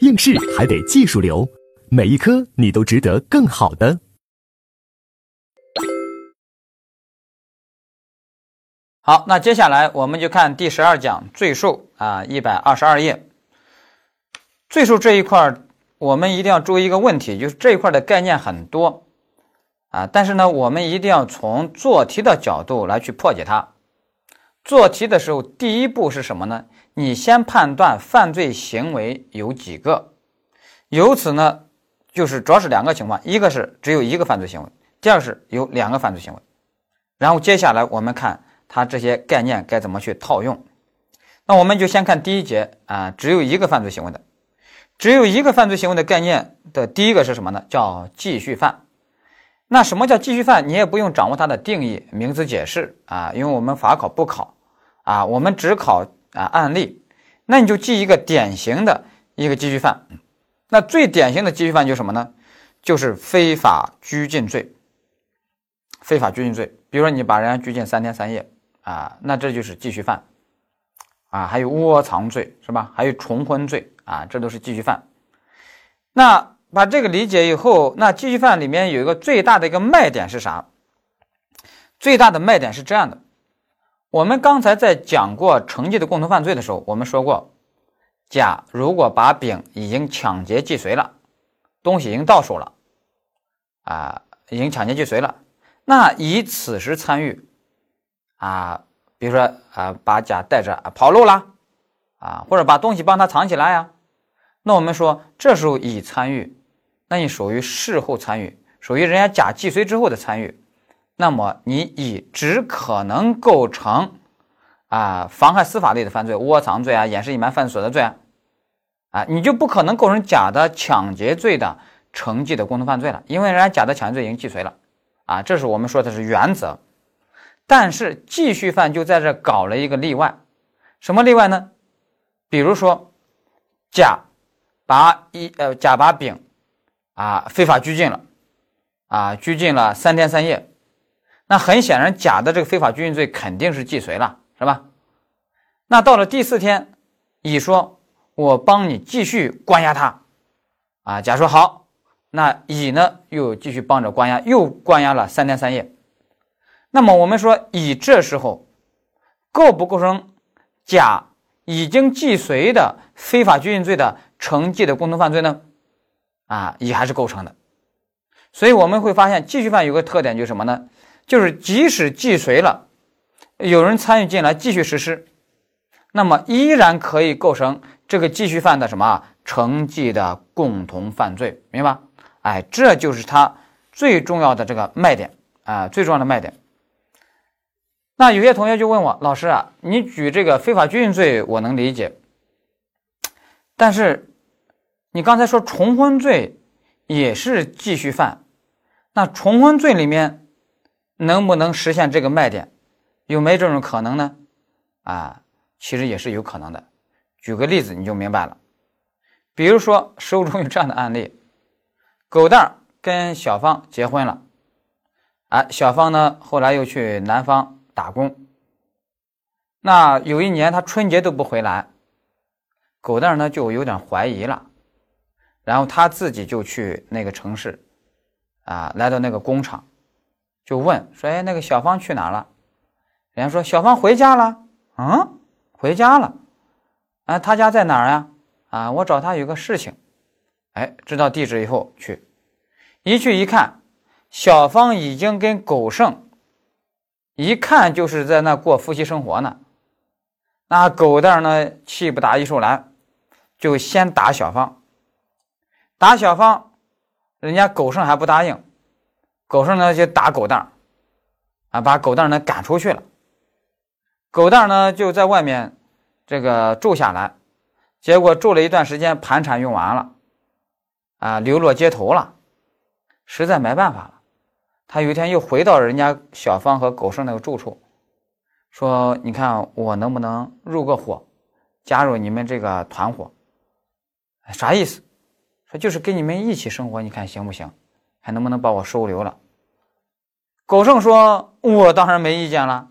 应试还得技术流，每一科你都值得更好的。好，那接下来我们就看第十二讲罪数啊，一百二十二页。罪数这一块儿，我们一定要注意一个问题，就是这一块的概念很多啊，但是呢，我们一定要从做题的角度来去破解它。做题的时候，第一步是什么呢？你先判断犯罪行为有几个，由此呢，就是主要是两个情况，一个是只有一个犯罪行为，第二是有两个犯罪行为。然后接下来我们看它这些概念该怎么去套用。那我们就先看第一节啊，只有一个犯罪行为的，只有一个犯罪行为的概念的第一个是什么呢？叫继续犯。那什么叫继续犯？你也不用掌握它的定义、名词解释啊，因为我们法考不考啊，我们只考。啊，案例，那你就记一个典型的一个继续犯。那最典型的继续犯就是什么呢？就是非法拘禁罪。非法拘禁罪，比如说你把人家拘禁三天三夜啊，那这就是继续犯啊。还有窝藏罪是吧？还有重婚罪啊，这都是继续犯。那把这个理解以后，那继续犯里面有一个最大的一个卖点是啥？最大的卖点是这样的。我们刚才在讲过成绩的共同犯罪的时候，我们说过，甲如果把丙已经抢劫既遂了，东西已经到手了，啊，已经抢劫既遂了，那乙此时参与，啊，比如说啊，把甲带着跑路了，啊，或者把东西帮他藏起来呀，那我们说这时候乙参与，那你属于事后参与，属于人家甲既遂之后的参与。那么你乙只可能构成啊妨害司法类的犯罪，窝藏罪啊，掩饰隐瞒犯罪所得罪啊，啊，你就不可能构成甲的抢劫罪的成绩的共同犯罪了，因为人家甲的抢劫罪已经既遂了啊，这是我们说的是原则。但是继续犯就在这搞了一个例外，什么例外呢？比如说甲把一呃甲把丙啊非法拘禁了啊，拘禁了三天三夜。那很显然，甲的这个非法拘禁罪肯定是既遂了，是吧？那到了第四天，乙说：“我帮你继续关押他。”啊，甲说好。那乙呢，又继续帮着关押，又关押了三天三夜。那么我们说，乙这时候构不构成甲已经既遂的非法拘禁罪的成绩的共同犯罪呢？啊，乙还是构成的。所以我们会发现，继续犯有个特点就是什么呢？就是即使既遂了，有人参与进来继续实施，那么依然可以构成这个继续犯的什么啊成绩的共同犯罪，明白？哎，这就是它最重要的这个卖点啊，最重要的卖点。那有些同学就问我，老师啊，你举这个非法拘禁罪我能理解，但是你刚才说重婚罪也是继续犯，那重婚罪里面。能不能实现这个卖点？有没这种可能呢？啊，其实也是有可能的。举个例子你就明白了。比如说，书中有这样的案例：狗蛋儿跟小芳结婚了，啊，小芳呢后来又去南方打工。那有一年他春节都不回来，狗蛋儿呢就有点怀疑了，然后他自己就去那个城市，啊，来到那个工厂。就问说：“哎，那个小芳去哪了？”人家说：“小芳回家了。”嗯，回家了。啊，他家在哪儿呀？啊，我找他有个事情。哎，知道地址以后去，一去一看，小芳已经跟狗剩，一看就是在那过夫妻生活呢。那狗蛋呢，气不打一处来，就先打小芳。打小芳，人家狗剩还不答应。狗剩呢就打狗蛋儿啊，把狗蛋儿呢赶出去了。狗蛋儿呢就在外面这个住下来，结果住了一段时间，盘缠用完了，啊，流落街头了，实在没办法了。他有一天又回到人家小芳和狗剩那个住处，说：“你看我能不能入个伙，加入你们这个团伙？啥意思？说就是跟你们一起生活，你看行不行？”还能不能把我收留了？狗剩说：“我当然没意见了，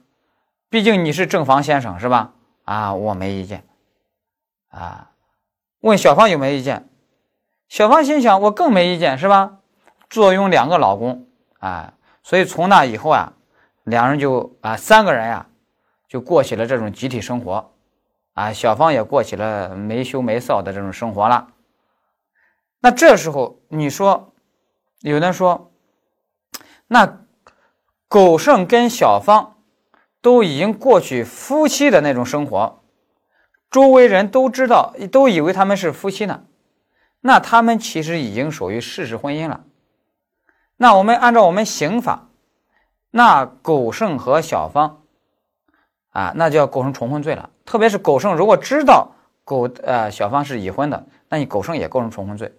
毕竟你是正房先生，是吧？啊，我没意见。啊，问小芳有没有意见？小芳心想，我更没意见，是吧？坐拥两个老公啊，所以从那以后啊，两人就啊三个人呀，就过起了这种集体生活，啊，小芳也过起了没羞没臊的这种生活了。那这时候你说，有人说，那狗剩跟小芳都已经过去夫妻的那种生活，周围人都知道，都以为他们是夫妻呢，那他们其实已经属于事实婚姻了。那我们按照我们刑法，那狗剩和小芳，啊，那就要构成重婚罪了。特别是狗剩如果知道狗呃小芳是已婚的，那你狗剩也构成重婚罪，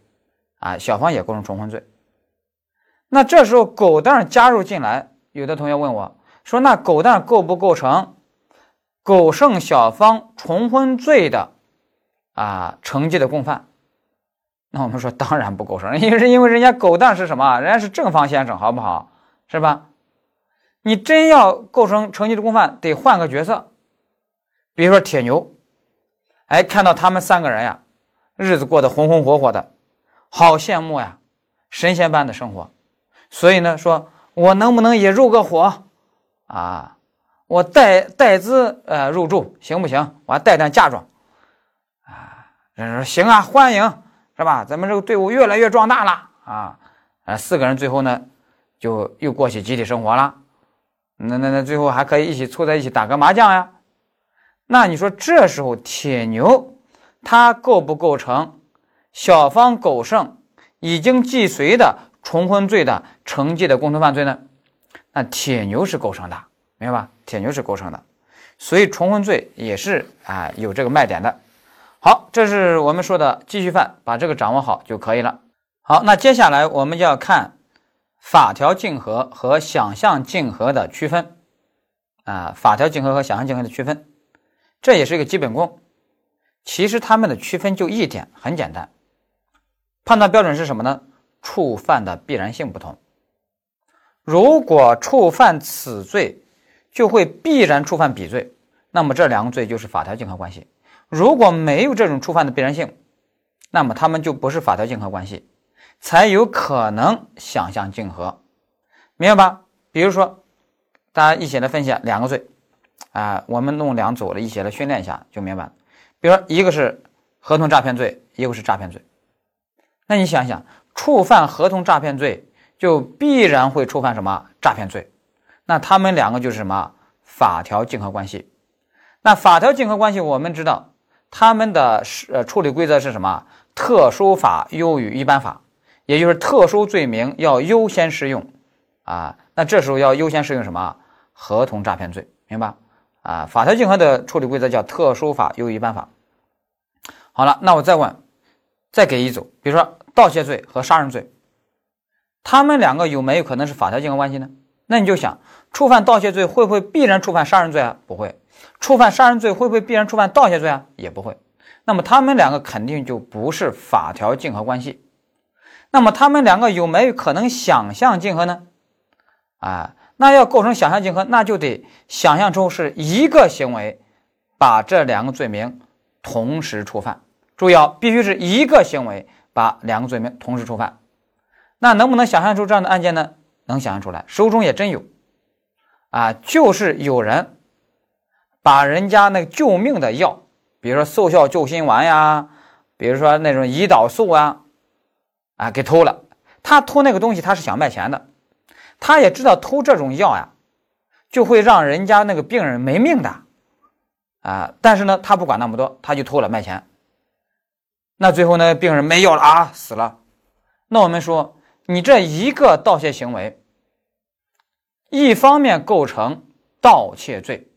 啊，小芳也构成重婚罪。那这时候狗蛋加入进来，有的同学问我说：“那狗蛋构不构成狗剩小芳重婚罪的啊成绩的共犯？”那我们说当然不构成，因为是因为人家狗蛋是什么？人家是正方先生，好不好？是吧？你真要构成成绩的共犯，得换个角色，比如说铁牛，哎，看到他们三个人呀，日子过得红红火火的，好羡慕呀，神仙般的生活，所以呢，说我能不能也入个伙啊？我带带资呃入住行不行？我还带点嫁妆啊？人说行啊，欢迎。是吧？咱们这个队伍越来越壮大了啊！啊，四个人最后呢，就又过起集体生活了。那那那最后还可以一起凑在一起打个麻将呀。那你说这时候铁牛他构不构成小方狗剩已经既遂的重婚罪的成绩的共同犯罪呢？那铁牛是构成的，明白吧？铁牛是构成的，所以重婚罪也是啊有这个卖点的。好，这是我们说的继续犯，把这个掌握好就可以了。好，那接下来我们要看法条竞合和想象竞合的区分啊，法条竞合和想象竞合的区分，这也是一个基本功。其实它们的区分就一点，很简单，判断标准是什么呢？触犯的必然性不同。如果触犯此罪，就会必然触犯彼罪，那么这两个罪就是法条竞合关系。如果没有这种触犯的必然性，那么他们就不是法条竞合关系，才有可能想象竞合，明白吧？比如说，大家一起来分析两个罪，啊，我们弄两组了一起来训练一下就明白了。比如说，一个是合同诈骗罪，一个是诈骗罪，那你想想，触犯合同诈骗罪就必然会触犯什么诈骗罪？那他们两个就是什么法条竞合关系？那法条竞合关系，我们知道。他们的呃处理规则是什么？特殊法优于一般法，也就是特殊罪名要优先适用啊。那这时候要优先适用什么？合同诈骗罪，明白啊？法条竞合的处理规则叫特殊法优于一般法。好了，那我再问，再给一组，比如说盗窃罪和杀人罪，他们两个有没有可能是法条竞合关系呢？那你就想，触犯盗窃罪会不会必然触犯杀人罪啊？不会。触犯杀人罪会不会必然触犯盗窃罪啊？也不会。那么他们两个肯定就不是法条竞合关系。那么他们两个有没有可能想象竞合呢？啊，那要构成想象竞合，那就得想象出是一个行为把这两个罪名同时触犯。注意啊，必须是一个行为把两个罪名同时触犯。那能不能想象出这样的案件呢？能想象出来，书中也真有。啊，就是有人。把人家那个救命的药，比如说速效救心丸呀，比如说那种胰岛素啊，啊，给偷了。他偷那个东西，他是想卖钱的。他也知道偷这种药呀，就会让人家那个病人没命的，啊，但是呢，他不管那么多，他就偷了卖钱。那最后呢，病人没药了啊，死了。那我们说，你这一个盗窃行为，一方面构成盗窃罪。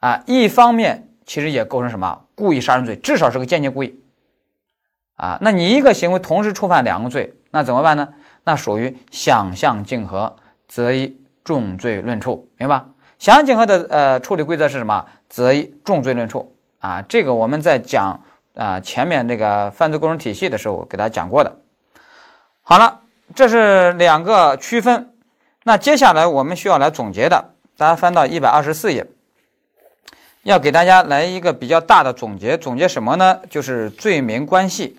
啊，一方面其实也构成什么故意杀人罪，至少是个间接故意。啊，那你一个行为同时触犯两个罪，那怎么办呢？那属于想象竞合，则以重罪论处，明白？想象竞合的呃处理规则是什么？则以重罪论处。啊，这个我们在讲啊前面这个犯罪构成体系的时候给大家讲过的。好了，这是两个区分。那接下来我们需要来总结的，大家翻到一百二十四页。要给大家来一个比较大的总结，总结什么呢？就是罪名关系。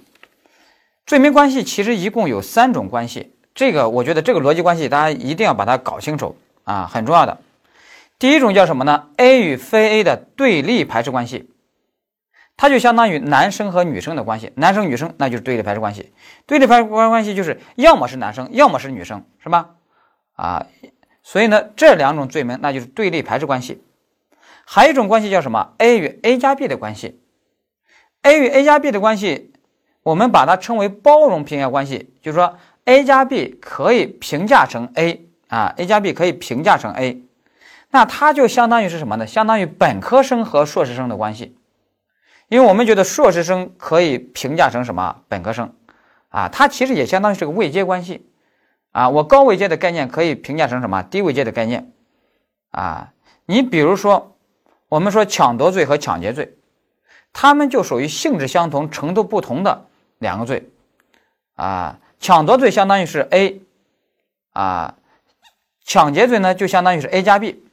罪名关系其实一共有三种关系，这个我觉得这个逻辑关系大家一定要把它搞清楚啊，很重要的。第一种叫什么呢？A 与非 A 的对立排斥关系，它就相当于男生和女生的关系，男生女生那就是对立排斥关系。对立排斥关系就是要么是男生，要么是女生，是吧？啊，所以呢，这两种罪名那就是对立排斥关系。还有一种关系叫什么？A 与 A 加 B 的关系，A 与 A 加 B 的关系，我们把它称为包容评价关系，就是说 A 加 B 可以评价成 A 啊，A 加 B 可以评价成 A，那它就相当于是什么呢？相当于本科生和硕士生的关系，因为我们觉得硕士生可以评价成什么本科生啊，它其实也相当于是个位阶关系啊，我高位阶的概念可以评价成什么低位阶的概念啊，你比如说。我们说抢夺罪和抢劫罪，他们就属于性质相同、程度不同的两个罪啊。抢夺罪相当于是 A 啊，抢劫罪呢就相当于是 A 加 B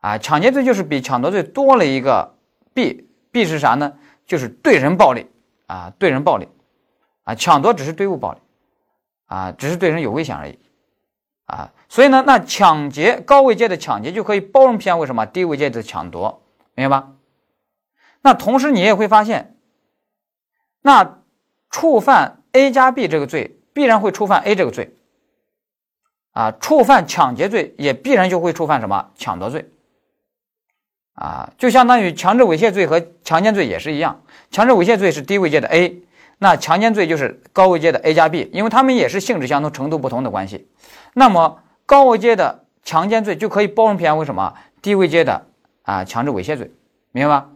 啊。抢劫罪就是比抢夺罪多了一个 B B 是啥呢？就是对人暴力啊，对人暴力啊。抢夺只是对物暴力啊，只是对人有危险而已。啊，所以呢，那抢劫高位阶的抢劫就可以包容偏为什么低位阶的抢夺，明白吧？那同时你也会发现，那触犯 A 加 B 这个罪必然会触犯 A 这个罪，啊，触犯抢劫罪也必然就会触犯什么抢夺罪，啊，就相当于强制猥亵罪和强奸罪也是一样，强制猥亵罪是低位阶的 A。那强奸罪就是高位阶的 A 加 B，因为他们也是性质相同、程度不同的关系。那么高位阶的强奸罪就可以包容偏为什么低位阶的啊强制猥亵罪，明白吧？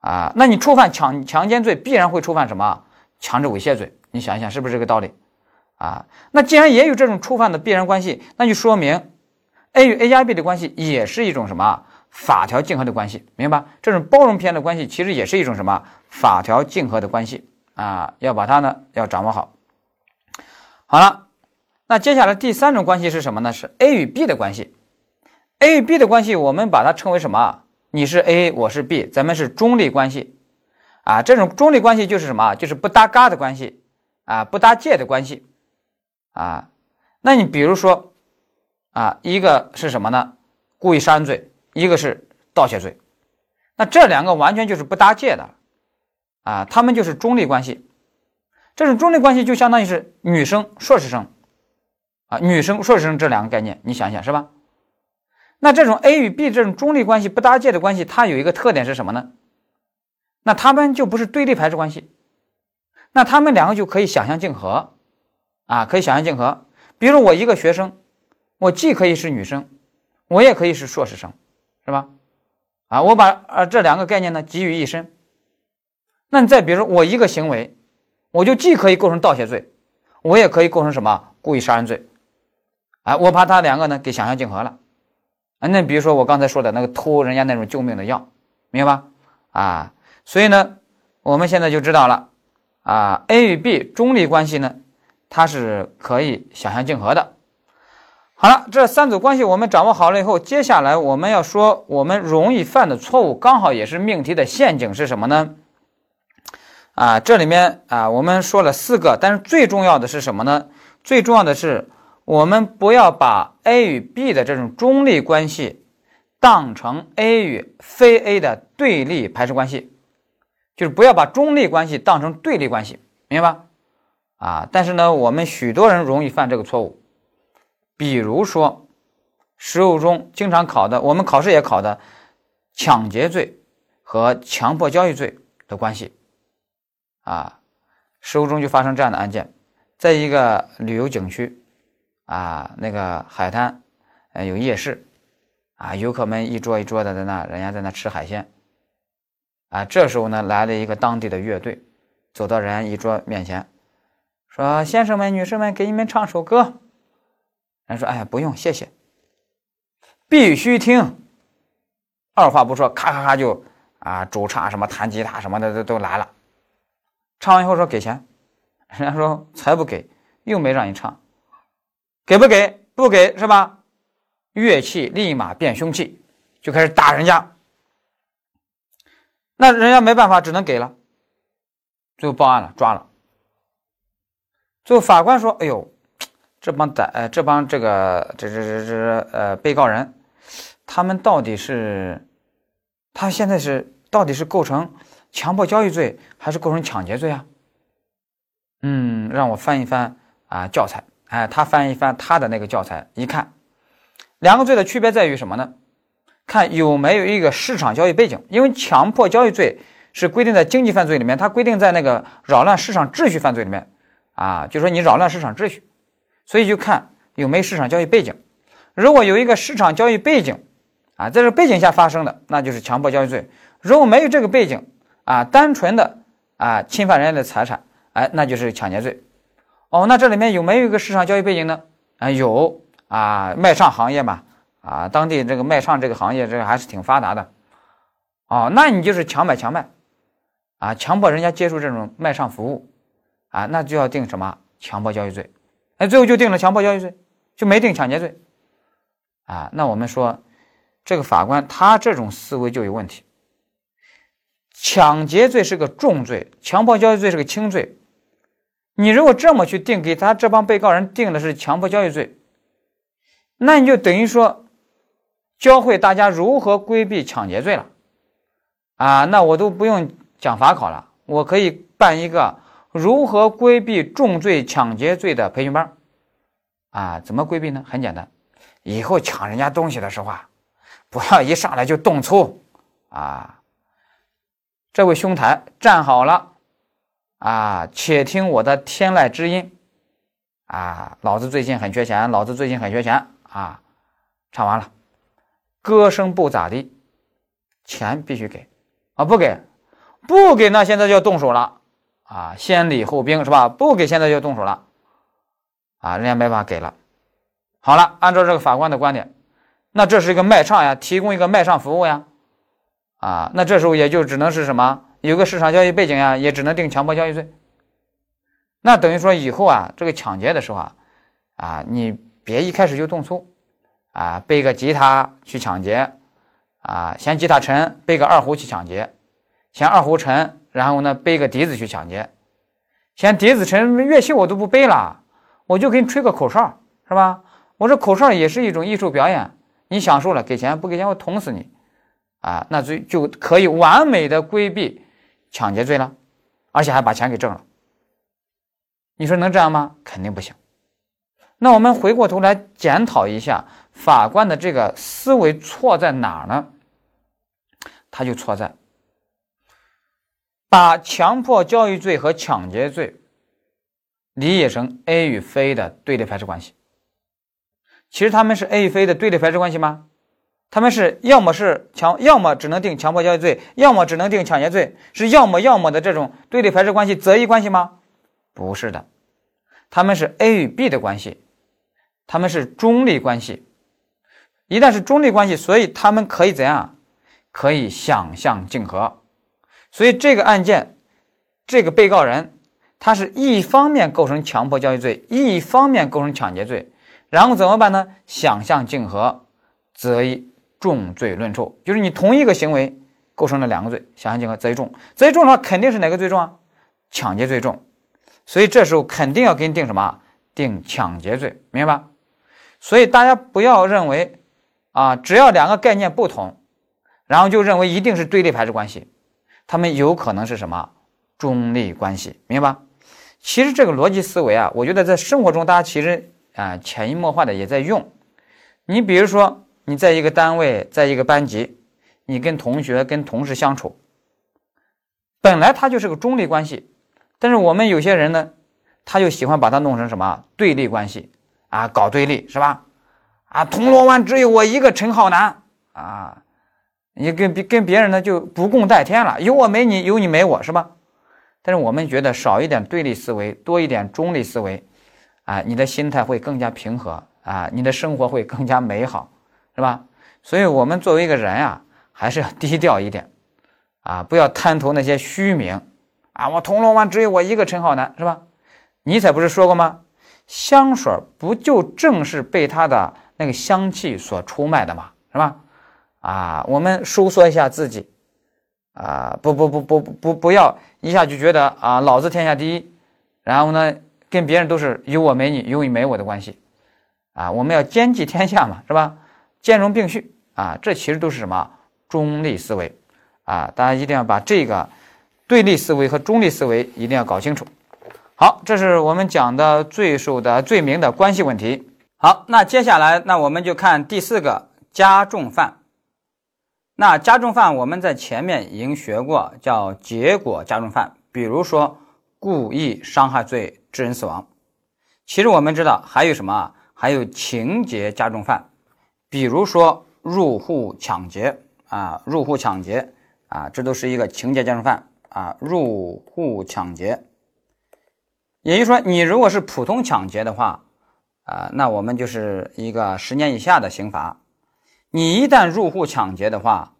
啊，那你触犯强强奸罪必然会触犯什么强制猥亵罪？你想一想是不是这个道理？啊，那既然也有这种触犯的必然关系，那就说明 A 与 A 加 B 的关系也是一种什么法条竞合的关系，明白吧？这种包容偏的关系其实也是一种什么法条竞合的关系。啊，要把它呢要掌握好。好了，那接下来第三种关系是什么呢？是 A 与 B 的关系。A 与 B 的关系，我们把它称为什么？你是 A，我是 B，咱们是中立关系。啊，这种中立关系就是什么？就是不搭嘎的关系啊，不搭界的关系啊。那你比如说啊，一个是什么呢？故意杀人罪，一个是盗窃罪。那这两个完全就是不搭界的。啊，他们就是中立关系，这种中立关系就相当于是女生、硕士生，啊，女生、硕士生这两个概念，你想想是吧？那这种 A 与 B 这种中立关系不搭界的关系，它有一个特点是什么呢？那他们就不是对立排斥关系，那他们两个就可以想象竞合，啊，可以想象竞合。比如我一个学生，我既可以是女生，我也可以是硕士生，是吧？啊，我把呃这两个概念呢集于一身。那你再比如说，我一个行为，我就既可以构成盗窃罪，我也可以构成什么故意杀人罪，哎，我把它两个呢给想象竞合了，啊，那比如说我刚才说的那个偷人家那种救命的药，明白吧？啊，所以呢，我们现在就知道了，啊，A 与 B 中立关系呢，它是可以想象竞合的。好了，这三组关系我们掌握好了以后，接下来我们要说我们容易犯的错误，刚好也是命题的陷阱是什么呢？啊，这里面啊，我们说了四个，但是最重要的是什么呢？最重要的是，我们不要把 A 与 B 的这种中立关系当成 A 与非 A 的对立排斥关系，就是不要把中立关系当成对立关系，明白吧？啊，但是呢，我们许多人容易犯这个错误，比如说实务中经常考的，我们考试也考的抢劫罪和强迫交易罪的关系。啊，实务中就发生这样的案件，在一个旅游景区，啊，那个海滩，呃，有夜市，啊，游客们一桌一桌的在那，人家在那吃海鲜，啊，这时候呢，来了一个当地的乐队，走到人家一桌面前，说：“先生们、女士们，给你们唱首歌。”人说：“哎，不用，谢谢。”必须听。二话不说，咔咔咔就啊，主唱什么弹吉他什么的都都来了。唱完以后说给钱，人家说才不给，又没让你唱，给不给？不给是吧？乐器立马变凶器，就开始打人家。那人家没办法，只能给了，最后报案了，抓了。最后法官说：“哎呦，这帮歹呃这帮这个这这这这呃被告人，他们到底是他现在是到底是构成强迫交易罪还是构成抢劫罪啊？”嗯，让我翻一翻啊教材，哎，他翻一翻他的那个教材，一看，两个罪的区别在于什么呢？看有没有一个市场交易背景，因为强迫交易罪是规定在经济犯罪里面，它规定在那个扰乱市场秩序犯罪里面。啊，就说你扰乱市场秩序，所以就看有没有市场交易背景。如果有一个市场交易背景，啊，在这背景下发生的，那就是强迫交易罪；如果没有这个背景，啊，单纯的啊侵犯人家的财产，哎，那就是抢劫罪。哦，那这里面有没有一个市场交易背景呢？啊，有啊，卖唱行业嘛，啊，当地这个卖唱这个行业这个还是挺发达的。哦，那你就是强买强卖，啊，强迫人家接受这种卖唱服务。啊，那就要定什么强迫交易罪？哎，最后就定了强迫交易罪，就没定抢劫罪。啊，那我们说，这个法官他这种思维就有问题。抢劫罪是个重罪，强迫交易罪是个轻罪。你如果这么去定，给他这帮被告人定的是强迫交易罪，那你就等于说教会大家如何规避抢劫罪了。啊，那我都不用讲法考了，我可以办一个。如何规避重罪抢劫罪的培训班？啊，怎么规避呢？很简单，以后抢人家东西的时候啊，不要一上来就动粗啊。这位兄台站好了啊，且听我的天籁之音啊，老子最近很缺钱，老子最近很缺钱啊。唱完了，歌声不咋地，钱必须给啊，不给不给，那现在就要动手了。啊，先礼后兵是吧？不给，现在就动手了。啊，人家没法给了。好了，按照这个法官的观点，那这是一个卖唱呀，提供一个卖唱服务呀。啊，那这时候也就只能是什么？有个市场交易背景呀，也只能定强迫交易罪。那等于说以后啊，这个抢劫的时候啊，啊，你别一开始就动粗，啊，背个吉他去抢劫，啊，嫌吉他沉，背个二胡去抢劫，嫌二胡沉。然后呢，背个笛子去抢劫，嫌笛子沉乐器我都不背了，我就给你吹个口哨，是吧？我这口哨也是一种艺术表演，你享受了给钱，不给钱我捅死你，啊，那就就可以完美的规避抢劫罪了，而且还把钱给挣了。你说能这样吗？肯定不行。那我们回过头来检讨一下法官的这个思维错在哪儿呢？他就错在。把强迫交易罪和抢劫罪理解成 A 与非的对立排斥关系，其实他们是 A 与非的对立排斥关系吗？他们是要么是强，要么只能定强迫交易罪，要么只能定抢劫罪，是要么要么的这种对立排斥关系、择一关系吗？不是的，他们是 A 与 B 的关系，他们是中立关系。一旦是中立关系，所以他们可以怎样？可以想象竞合。所以这个案件，这个被告人，他是一方面构成强迫交易罪，一方面构成抢劫罪，然后怎么办呢？想象竞合，择一重罪论处，就是你同一个行为构成了两个罪，想象竞合择一重，择一重的话肯定是哪个最重啊？抢劫罪重，所以这时候肯定要给你定什么？定抢劫罪，明白吧？所以大家不要认为啊，只要两个概念不同，然后就认为一定是对立排斥关系。他们有可能是什么中立关系，明白吧？其实这个逻辑思维啊，我觉得在生活中大家其实啊潜移默化的也在用。你比如说，你在一个单位，在一个班级，你跟同学、跟同事相处，本来他就是个中立关系，但是我们有些人呢，他就喜欢把它弄成什么对立关系啊，搞对立是吧？啊，铜锣湾只有我一个陈浩南啊。你跟别跟别人呢就不共戴天了，有我没你，有你没我是吧？但是我们觉得少一点对立思维，多一点中立思维，啊，你的心态会更加平和啊，你的生活会更加美好，是吧？所以，我们作为一个人啊，还是要低调一点，啊，不要贪图那些虚名，啊，我铜锣湾只有我一个陈浩南，是吧？尼采不是说过吗？香水不就正是被它的那个香气所出卖的吗？是吧？啊，我们收缩一下自己，啊，不不不不不不要一下就觉得啊，老子天下第一，然后呢，跟别人都是有我没你，有你没我的关系啊。我们要兼济天下嘛，是吧？兼容并蓄啊，这其实都是什么中立思维啊？大家一定要把这个对立思维和中立思维一定要搞清楚。好，这是我们讲的罪数的罪名的关系问题。好，那接下来那我们就看第四个加重犯。那加重犯我们在前面已经学过，叫结果加重犯，比如说故意伤害罪致人死亡。其实我们知道还有什么啊？还有情节加重犯，比如说入户抢劫啊，入户抢劫啊，这都是一个情节加重犯啊，入户抢劫。也就是说，你如果是普通抢劫的话，啊，那我们就是一个十年以下的刑罚。你一旦入户抢劫的话，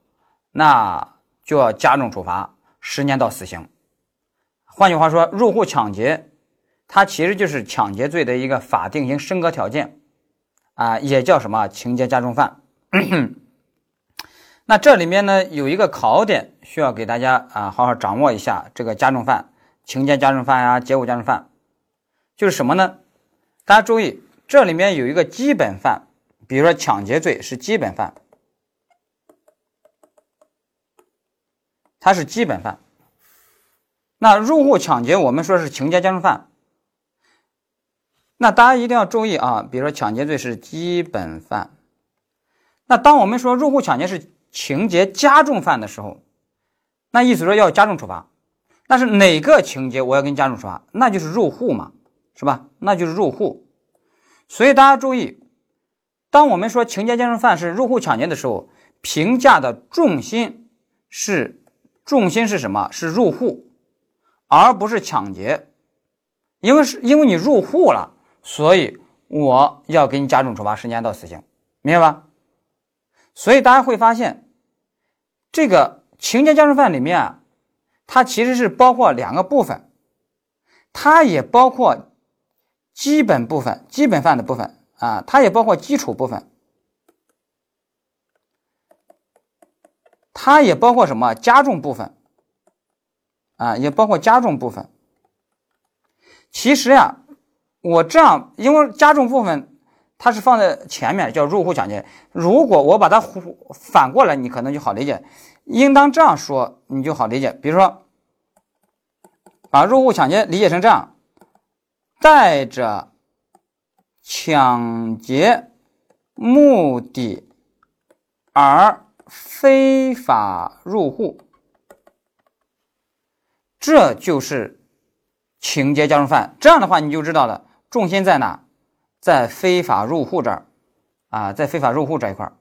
那就要加重处罚，十年到死刑。换句话说，入户抢劫，它其实就是抢劫罪的一个法定刑升格条件，啊，也叫什么情节加重犯。那这里面呢，有一个考点需要给大家啊，好好掌握一下这个加重犯、情节加重犯呀、结果加重犯。就是什么呢？大家注意，这里面有一个基本犯，比如说抢劫罪是基本犯，它是基本犯。那入户抢劫，我们说是情节加重犯。那大家一定要注意啊，比如说抢劫罪是基本犯。那当我们说入户抢劫是情节加重犯的时候，那意思说要加重处罚。那是哪个情节我要给你加重处罚？那就是入户嘛。是吧？那就是入户，所以大家注意，当我们说情节加重犯是入户抢劫的时候，评价的重心是重心是什么？是入户，而不是抢劫，因为是因为你入户了，所以我要给你加重处罚十年到死刑，明白吧？所以大家会发现，这个情节加重犯里面啊，它其实是包括两个部分，它也包括。基本部分、基本犯的部分啊，它也包括基础部分，它也包括什么加重部分啊，也包括加重部分。其实呀，我这样，因为加重部分它是放在前面，叫入户抢劫。如果我把它反过来，你可能就好理解。应当这样说，你就好理解。比如说，把入户抢劫理解成这样。带着抢劫目的而非法入户，这就是情节加重犯。这样的话，你就知道了重心在哪，在非法入户这儿啊，在非法入户这一块儿，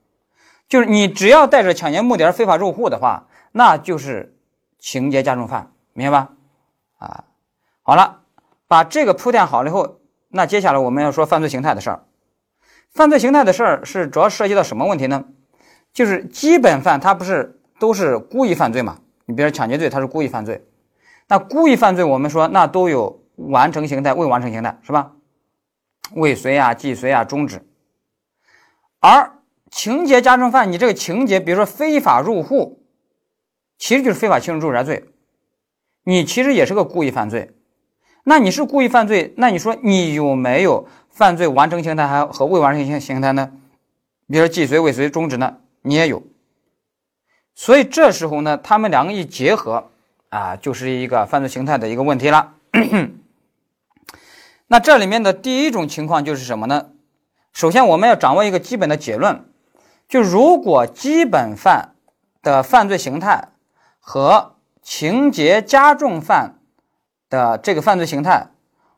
就是你只要带着抢劫目的而非法入户的话，那就是情节加重犯，明白吧？啊，好了。把这个铺垫好了以后，那接下来我们要说犯罪形态的事儿。犯罪形态的事儿是主要涉及到什么问题呢？就是基本犯，它不是都是故意犯罪嘛？你比如抢劫罪，它是故意犯罪。那故意犯罪，我们说那都有完成形态、未完成形态，是吧？未遂啊、既遂啊、终止。而情节加重犯，你这个情节，比如说非法入户，其实就是非法侵入住宅罪，你其实也是个故意犯罪。那你是故意犯罪，那你说你有没有犯罪完成形态还和未完成形形态呢？比如说既遂、未遂、终止呢？你也有。所以这时候呢，他们两个一结合啊，就是一个犯罪形态的一个问题了。那这里面的第一种情况就是什么呢？首先我们要掌握一个基本的结论，就如果基本犯的犯罪形态和情节加重犯。的这个犯罪形态，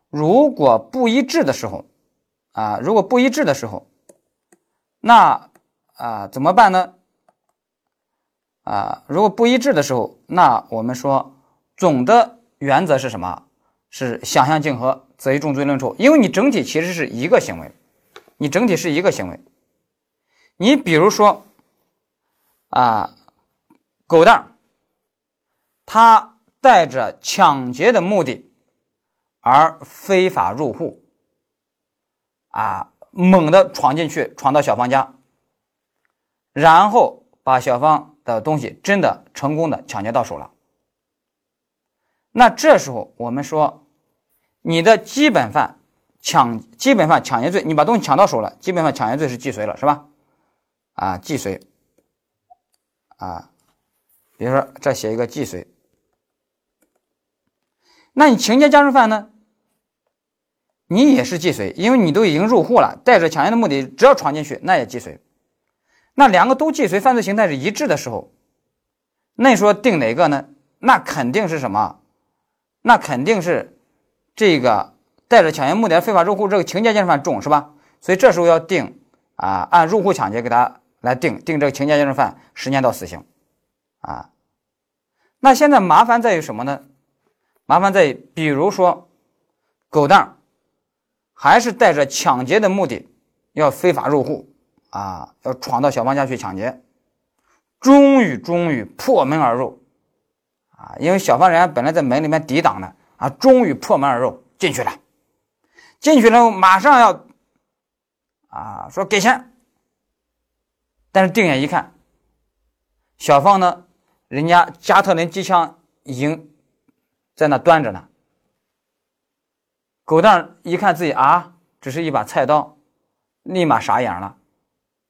如果不一致的时候，啊，如果不一致的时候，那啊怎么办呢？啊，如果不一致的时候，那我们说总的原则是什么？是想象竞合，择一重罪论处。因为你整体其实是一个行为，你整体是一个行为。你比如说啊，狗蛋儿他。带着抢劫的目的而非法入户，啊，猛地闯进去，闯到小芳家，然后把小芳的东西真的成功的抢劫到手了。那这时候我们说，你的基本犯抢基本犯抢劫罪，你把东西抢到手了，基本犯抢劫罪是既遂了，是吧？啊，既遂啊，比如说这写一个既遂，那你情节加重犯呢？你也是既遂，因为你都已经入户了，带着抢劫的目的，只要闯进去，那也既遂。那两个都既遂，犯罪形态是一致的时候，那你说定哪个呢？那肯定是什么？那肯定是这个带着抢劫目的非法入户这个情节加重犯重，是吧？所以这时候要定啊，按入户抢劫给他来定定这个情节加重犯十年到死刑啊。那现在麻烦在于什么呢？麻烦在，比如说狗蛋儿还是带着抢劫的目的要非法入户。啊，要闯到小芳家去抢劫，终于终于破门而入，啊，因为小芳人家本来在门里面抵挡呢，啊，终于破门而入进去了，进去了马上要，啊，说给钱，但是定眼一看，小芳呢，人家加特林机枪已经在那端着呢，狗蛋一看自己啊，只是一把菜刀，立马傻眼了。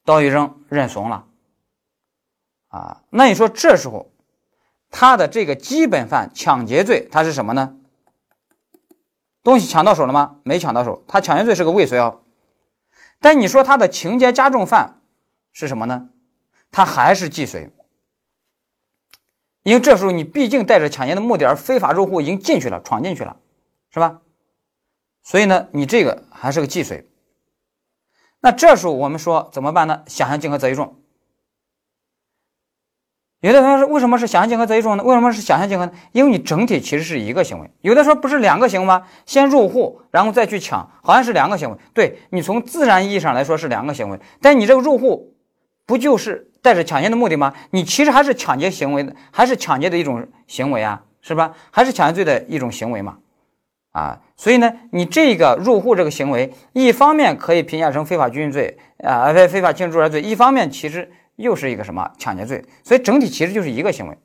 刀一扔，认怂了，啊，那你说这时候他的这个基本犯抢劫罪，他是什么呢？东西抢到手了吗？没抢到手，他抢劫罪是个未遂哦。但你说他的情节加重犯是什么呢？他还是既遂，因为这时候你毕竟带着抢劫的目的而非法入户，已经进去了，闯进去了，是吧？所以呢，你这个还是个既遂。那这时候我们说怎么办呢？想象竞合择一重。有的同学说，为什么是想象竞合择一重呢？为什么是想象竞合呢？因为你整体其实是一个行为。有的说不是两个行为吗？先入户，然后再去抢，好像是两个行为。对你从自然意义上来说是两个行为，但你这个入户不就是带着抢劫的目的吗？你其实还是抢劫行为的，还是抢劫的一种行为啊，是吧？还是抢劫罪的一种行为嘛？啊，所以呢，你这个入户这个行为，一方面可以评价成非法拘禁罪啊，非非法侵入住宅罪，一方面其实又是一个什么抢劫罪，所以整体其实就是一个行为。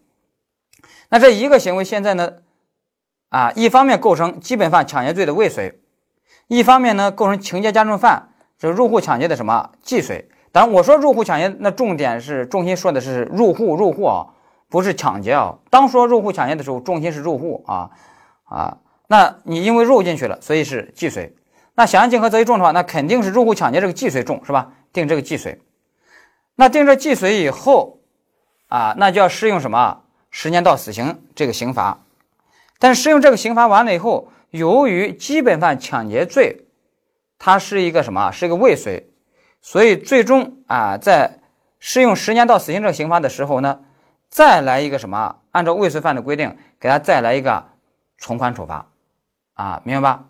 那这一个行为现在呢，啊，一方面构成基本犯抢劫罪的未遂，一方面呢构成情节加重犯这入户抢劫的什么既遂。当然，我说入户抢劫，那重点是重心说的是入户入户啊，不是抢劫啊。当说入户抢劫的时候，重心是入户啊啊。那你因为入进去了，所以是既遂。那想象竞合择一重的话，那肯定是入户抢劫这个既遂重，是吧？定这个既遂。那定这既遂以后，啊，那就要适用什么？十年到死刑这个刑罚。但适用这个刑罚完了以后，由于基本犯抢劫罪，它是一个什么？是一个未遂，所以最终啊，在适用十年到死刑这个刑罚的时候呢，再来一个什么？按照未遂犯的规定，给他再来一个从宽处罚。啊，明白吧？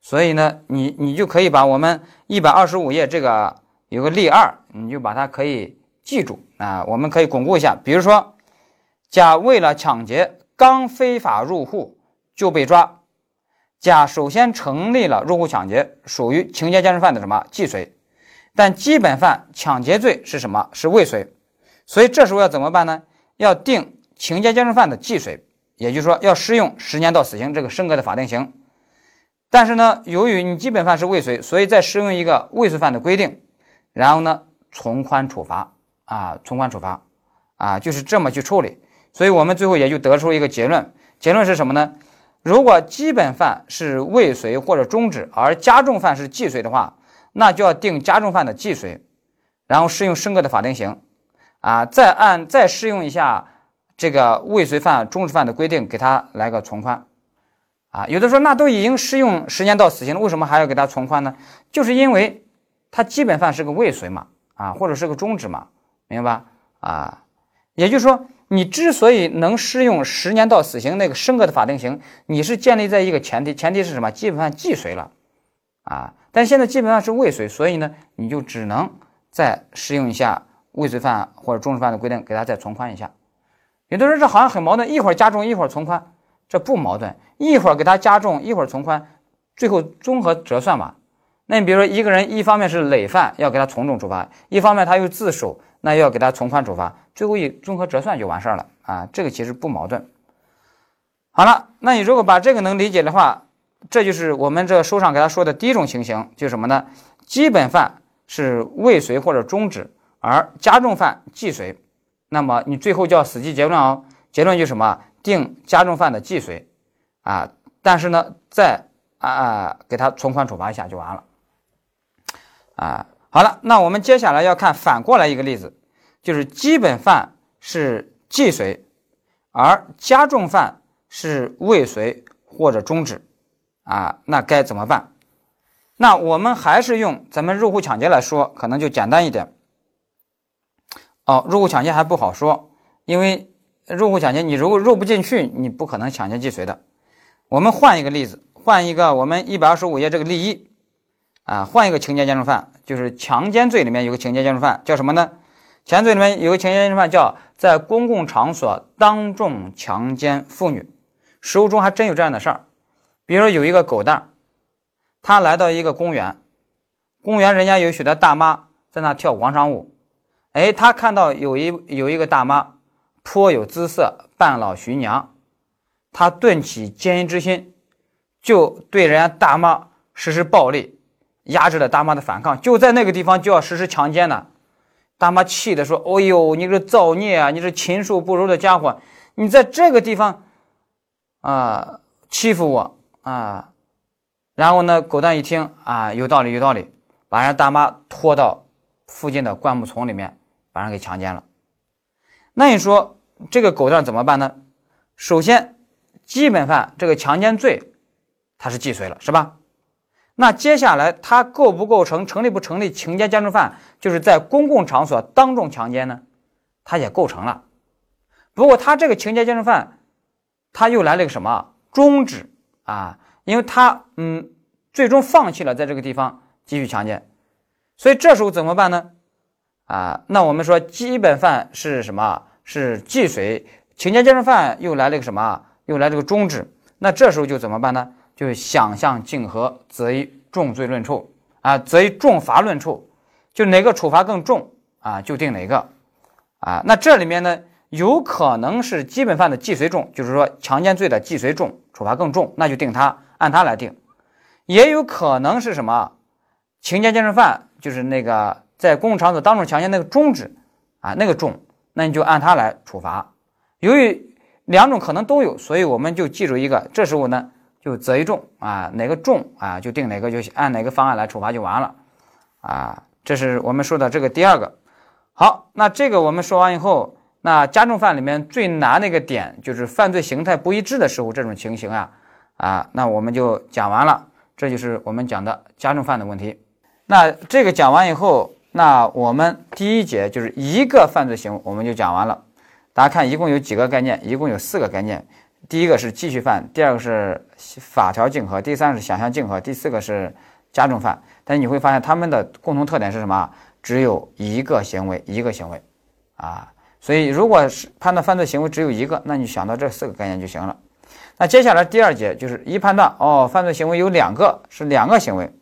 所以呢，你你就可以把我们一百二十五页这个有个例二，你就把它可以记住啊。我们可以巩固一下，比如说，甲为了抢劫刚非法入户就被抓，甲首先成立了入户抢劫，属于情节加重犯的什么既遂，但基本犯抢劫罪是什么？是未遂，所以这时候要怎么办呢？要定情节加重犯的既遂，也就是说要适用十年到死刑这个升格的法定刑。但是呢，由于你基本犯是未遂，所以再适用一个未遂犯的规定，然后呢从宽处罚啊，从宽处罚啊，就是这么去处理。所以我们最后也就得出一个结论，结论是什么呢？如果基本犯是未遂或者终止，而加重犯是既遂的话，那就要定加重犯的既遂，然后适用升格的法定刑啊，再按再适用一下这个未遂犯、终止犯的规定，给他来个从宽。啊，有的说那都已经适用十年到死刑了，为什么还要给他从宽呢？就是因为他基本犯是个未遂嘛，啊，或者是个终止嘛，明白吧？啊，也就是说，你之所以能适用十年到死刑那个升格的法定刑，你是建立在一个前提，前提是什么？基本犯既遂了，啊，但现在基本上是未遂，所以呢，你就只能再适用一下未遂犯或者终止犯的规定，给他再从宽一下。有的人这好像很矛盾，一会儿加重，一会儿从宽。这不矛盾，一会儿给他加重，一会儿从宽，最后综合折算嘛。那你比如说一个人，一方面是累犯，要给他从重处罚；一方面他又自首，那要给他从宽处罚。最后一综合折算就完事儿了啊，这个其实不矛盾。好了，那你如果把这个能理解的话，这就是我们这书上给他说的第一种情形，就是什么呢？基本犯是未遂或者中止，而加重犯既遂。那么你最后叫死记结论哦，结论就是什么？定加重犯的既遂啊，但是呢，再啊啊给他从宽处罚一下就完了啊。好了，那我们接下来要看反过来一个例子，就是基本犯是既遂，而加重犯是未遂或者中止啊，那该怎么办？那我们还是用咱们入户抢劫来说，可能就简单一点。哦，入户抢劫还不好说，因为入户抢劫你如果入不进去，你不可能抢劫既遂的。我们换一个例子，换一个我们一百二十五页这个例一啊，换一个情节加重犯，就是强奸罪里面有个情节加重犯叫什么呢？强奸罪里面有个情节加重犯叫在公共场所当众强奸妇女。实务中还真有这样的事儿，比如有一个狗蛋儿，他来到一个公园，公园人家有许多大妈在那跳广场舞。哎，他看到有一有一个大妈颇有姿色，半老徐娘，他顿起奸淫之心，就对人家大妈实施暴力，压制了大妈的反抗，就在那个地方就要实施强奸呢。大妈气的说：“哦呦，你这造孽啊！你这禽兽不如的家伙，你在这个地方啊欺负我啊！”然后呢，狗蛋一听啊，有道理，有道理，把人大妈拖到附近的灌木丛里面。把人给强奸了，那你说这个狗蛋怎么办呢？首先，基本犯这个强奸罪，他是既遂了，是吧？那接下来他构不构成、成立不成立情节加重犯，就是在公共场所当众强奸呢？他也构成了。不过他这个情节加重犯，他又来了个什么终止啊？因为他嗯，最终放弃了在这个地方继续强奸，所以这时候怎么办呢？啊，那我们说基本犯是什么？是既遂，情节加重犯又来了个什么？又来了个终止。那这时候就怎么办呢？就想象竞合，择一重罪论处啊，择一重罚论处，就哪个处罚更重啊，就定哪个啊。那这里面呢，有可能是基本犯的既遂重，就是说强奸罪的既遂重，处罚更重，那就定他，按他来定。也有可能是什么？情节加重犯就是那个。在公共场所当众强奸那个中止，啊，那个重，那你就按它来处罚。由于两种可能都有，所以我们就记住一个，这时候呢就择一重啊，哪个重啊就定哪个，就按哪个方案来处罚就完了啊。这是我们说的这个第二个。好，那这个我们说完以后，那加重犯里面最难的一个点就是犯罪形态不一致的时候，这种情形啊啊，那我们就讲完了。这就是我们讲的加重犯的问题。那这个讲完以后。那我们第一节就是一个犯罪行为，我们就讲完了。大家看，一共有几个概念？一共有四个概念。第一个是继续犯，第二个是法条竞合，第三个是想象竞合，第四个是加重犯。但你会发现，他们的共同特点是什么？只有一个行为，一个行为啊。所以，如果是判断犯罪行为只有一个，那你想到这四个概念就行了。那接下来第二节就是一判断哦，犯罪行为有两个，是两个行为。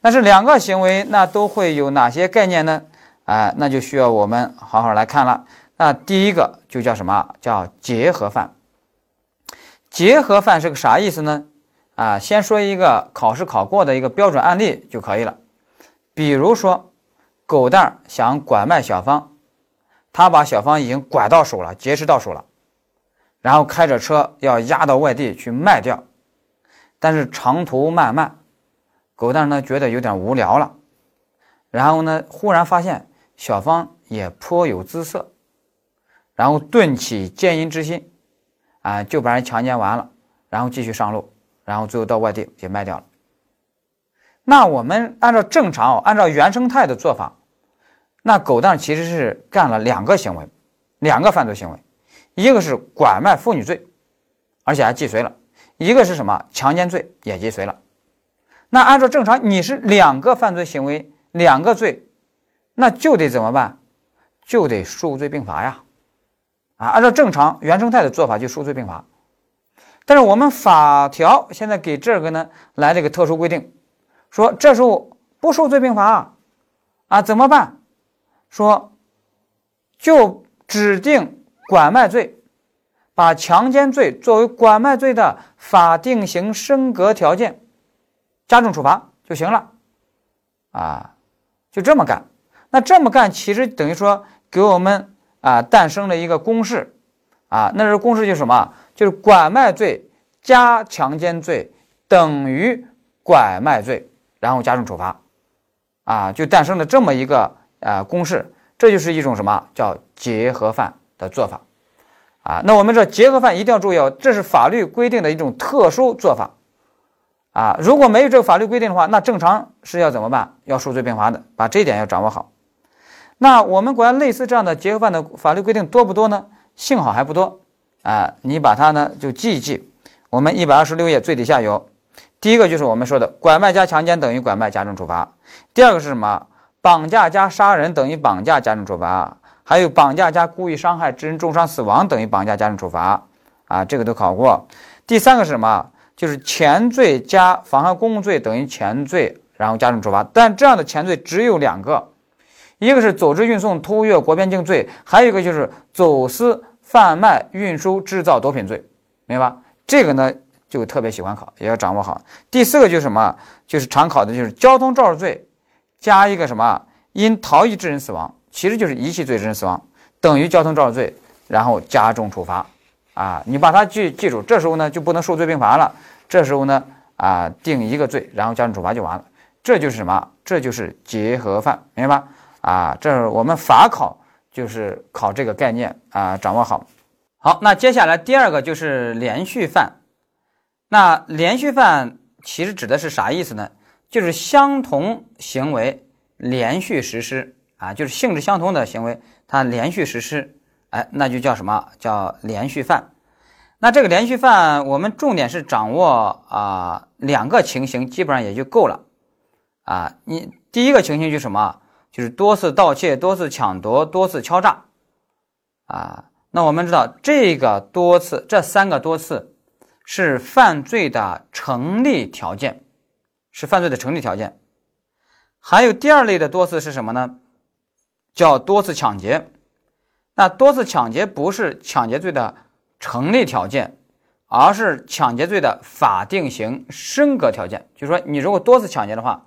但是两个行为，那都会有哪些概念呢？啊，那就需要我们好好来看了。那第一个就叫什么？叫结合犯。结合犯是个啥意思呢？啊，先说一个考试考过的一个标准案例就可以了。比如说，狗蛋想拐卖小芳，他把小芳已经拐到手了，劫持到手了，然后开着车要押到外地去卖掉，但是长途漫漫。狗蛋呢觉得有点无聊了，然后呢忽然发现小芳也颇有姿色，然后顿起奸淫之心，啊就把人强奸完了，然后继续上路，然后最后到外地也卖掉了。那我们按照正常，按照原生态的做法，那狗蛋其实是干了两个行为，两个犯罪行为，一个是拐卖妇女罪，而且还既遂了；一个是什么强奸罪也既遂了。那按照正常，你是两个犯罪行为，两个罪，那就得怎么办？就得数罪并罚呀！啊，按照正常原生态的做法，就数罪并罚。但是我们法条现在给这个呢来了一个特殊规定，说这时候不数罪并罚啊，怎么办？说就指定拐卖罪，把强奸罪作为拐卖罪的法定刑升格条件。加重处罚就行了，啊，就这么干。那这么干其实等于说给我们啊诞生了一个公式，啊，那是公式就是什么？就是拐卖罪加强奸罪等于拐卖罪，然后加重处罚，啊，就诞生了这么一个啊公式。这就是一种什么叫结合犯的做法，啊，那我们这结合犯一定要注意哦，这是法律规定的一种特殊做法。啊，如果没有这个法律规定的话，那正常是要怎么办？要数罪并罚的，把这一点要掌握好。那我们国家类似这样的结合犯的法律规定多不多呢？幸好还不多啊。你把它呢就记一记。我们一百二十六页最底下有，第一个就是我们说的拐卖加强奸等于拐卖加重处罚。第二个是什么？绑架加杀人等于绑架加重处罚。还有绑架加故意伤害致人重伤死亡等于绑架加重处罚。啊，这个都考过。第三个是什么？就是前罪加妨害公务罪等于前罪，然后加重处罚。但这样的前罪只有两个，一个是组织运送偷越国边境罪，还有一个就是走私贩卖运输制造毒品罪，明白吧？这个呢就特别喜欢考，也要掌握好。第四个就是什么？就是常考的就是交通肇事罪加一个什么因逃逸致人死亡，其实就是遗弃罪致人死亡，等于交通肇事罪，然后加重处罚。啊，你把它记记住，这时候呢就不能数罪并罚了。这时候呢，啊，定一个罪，然后加重处罚就完了。这就是什么？这就是结合犯，明白吧？啊，这是我们法考就是考这个概念啊，掌握好。好，那接下来第二个就是连续犯。那连续犯其实指的是啥意思呢？就是相同行为连续实施啊，就是性质相同的行为它连续实施。哎，那就叫什么叫连续犯？那这个连续犯，我们重点是掌握啊两个情形，基本上也就够了啊。你第一个情形就是什么？就是多次盗窃、多次抢夺、多次敲诈啊。那我们知道这个多次，这三个多次是犯罪的成立条件，是犯罪的成立条件。还有第二类的多次是什么呢？叫多次抢劫。那多次抢劫不是抢劫罪的成立条件，而是抢劫罪的法定刑升格条件。就是说，你如果多次抢劫的话，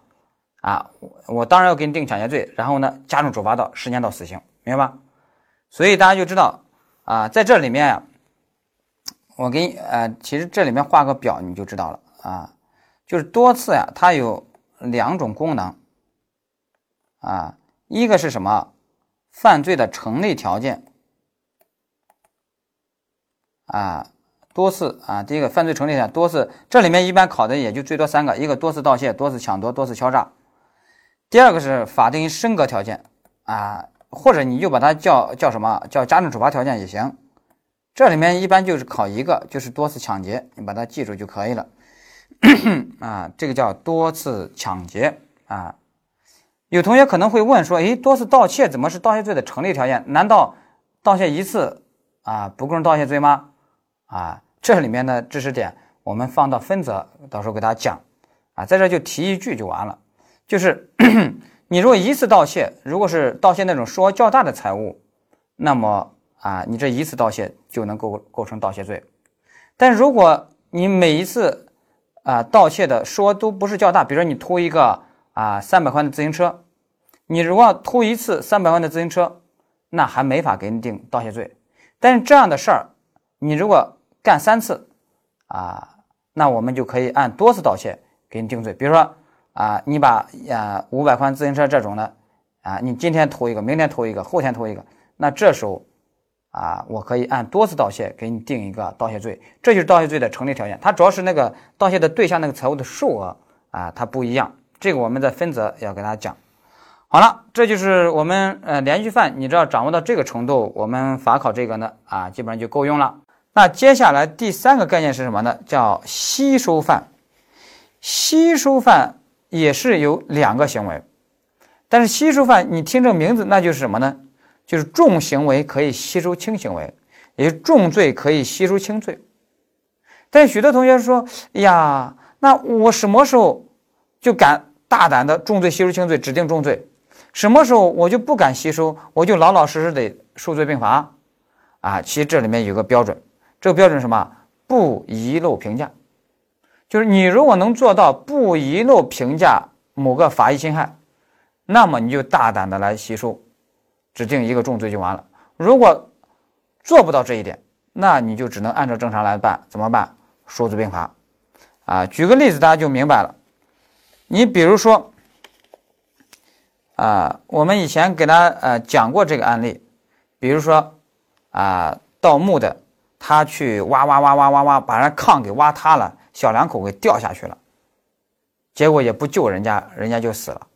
啊，我当然要给你定抢劫罪，然后呢，加重处罚到十年到死刑，明白吧？所以大家就知道啊，在这里面，我给你呃，其实这里面画个表你就知道了啊，就是多次呀，它有两种功能啊，一个是什么？犯罪的成立条件啊，多次啊，第一个犯罪成立件多次，这里面一般考的也就最多三个，一个多次盗窃，多次抢夺，多次敲诈。第二个是法定升格条件啊，或者你就把它叫叫什么叫加重处罚条件也行。这里面一般就是考一个，就是多次抢劫，你把它记住就可以了 啊，这个叫多次抢劫啊。有同学可能会问说：“诶，多次盗窃怎么是盗窃罪的成立条件？难道盗窃一次啊不构成盗窃罪吗？”啊，这里面的知识点我们放到分则，到时候给大家讲啊，在这就提一句就完了，就是 你如果一次盗窃，如果是盗窃那种数额较大的财物，那么啊，你这一次盗窃就能构构成盗窃罪。但如果你每一次啊盗窃的数额都不是较大，比如说你偷一个。啊，三百块的自行车，你如果偷一次三百万的自行车，那还没法给你定盗窃罪。但是这样的事儿，你如果干三次，啊，那我们就可以按多次盗窃给你定罪。比如说啊，你把呀五百块自行车这种的，啊，你今天偷一个，明天偷一个，后天偷一个，那这时候啊，我可以按多次盗窃给你定一个盗窃罪。这就是盗窃罪的成立条件。它主要是那个盗窃的对象那个财物的数额啊，它不一样。这个我们在分则要给大家讲，好了，这就是我们呃连续犯，你只要掌握到这个程度，我们法考这个呢啊基本上就够用了。那接下来第三个概念是什么呢？叫吸收犯。吸收犯也是有两个行为，但是吸收犯你听这个名字，那就是什么呢？就是重行为可以吸收轻行为，也就重罪可以吸收轻罪。但许多同学说，哎呀，那我什么时候？就敢大胆的重罪吸收轻罪，指定重罪。什么时候我就不敢吸收，我就老老实实得数罪并罚啊！其实这里面有个标准，这个标准什么？不遗漏评价。就是你如果能做到不遗漏评价某个法益侵害，那么你就大胆的来吸收，指定一个重罪就完了。如果做不到这一点，那你就只能按照正常来办，怎么办？数罪并罚。啊，举个例子，大家就明白了。你比如说，啊，我们以前给他呃讲过这个案例，比如说啊，盗墓的他去挖挖挖挖挖挖，把人炕给挖塌了。小两口给掉下去了，结果也不救人家，人家就死了。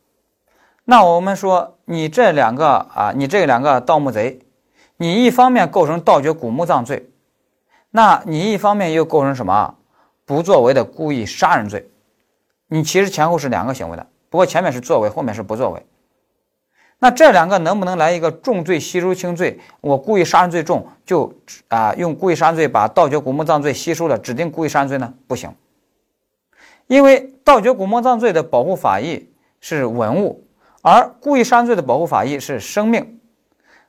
那我们说，你这两个啊，你这两个盗墓贼，你一方面构成盗掘古墓葬罪，那你一方面又构成什么不作为的故意杀人罪？你其实前后是两个行为的，不过前面是作为，后面是不作为。那这两个能不能来一个重罪吸收轻罪？我故意杀人罪重，就啊用故意杀人罪把盗掘古墓葬罪吸收了，指定故意杀人罪呢？不行，因为盗掘古墓葬罪的保护法益是文物，而故意杀人罪的保护法益是生命。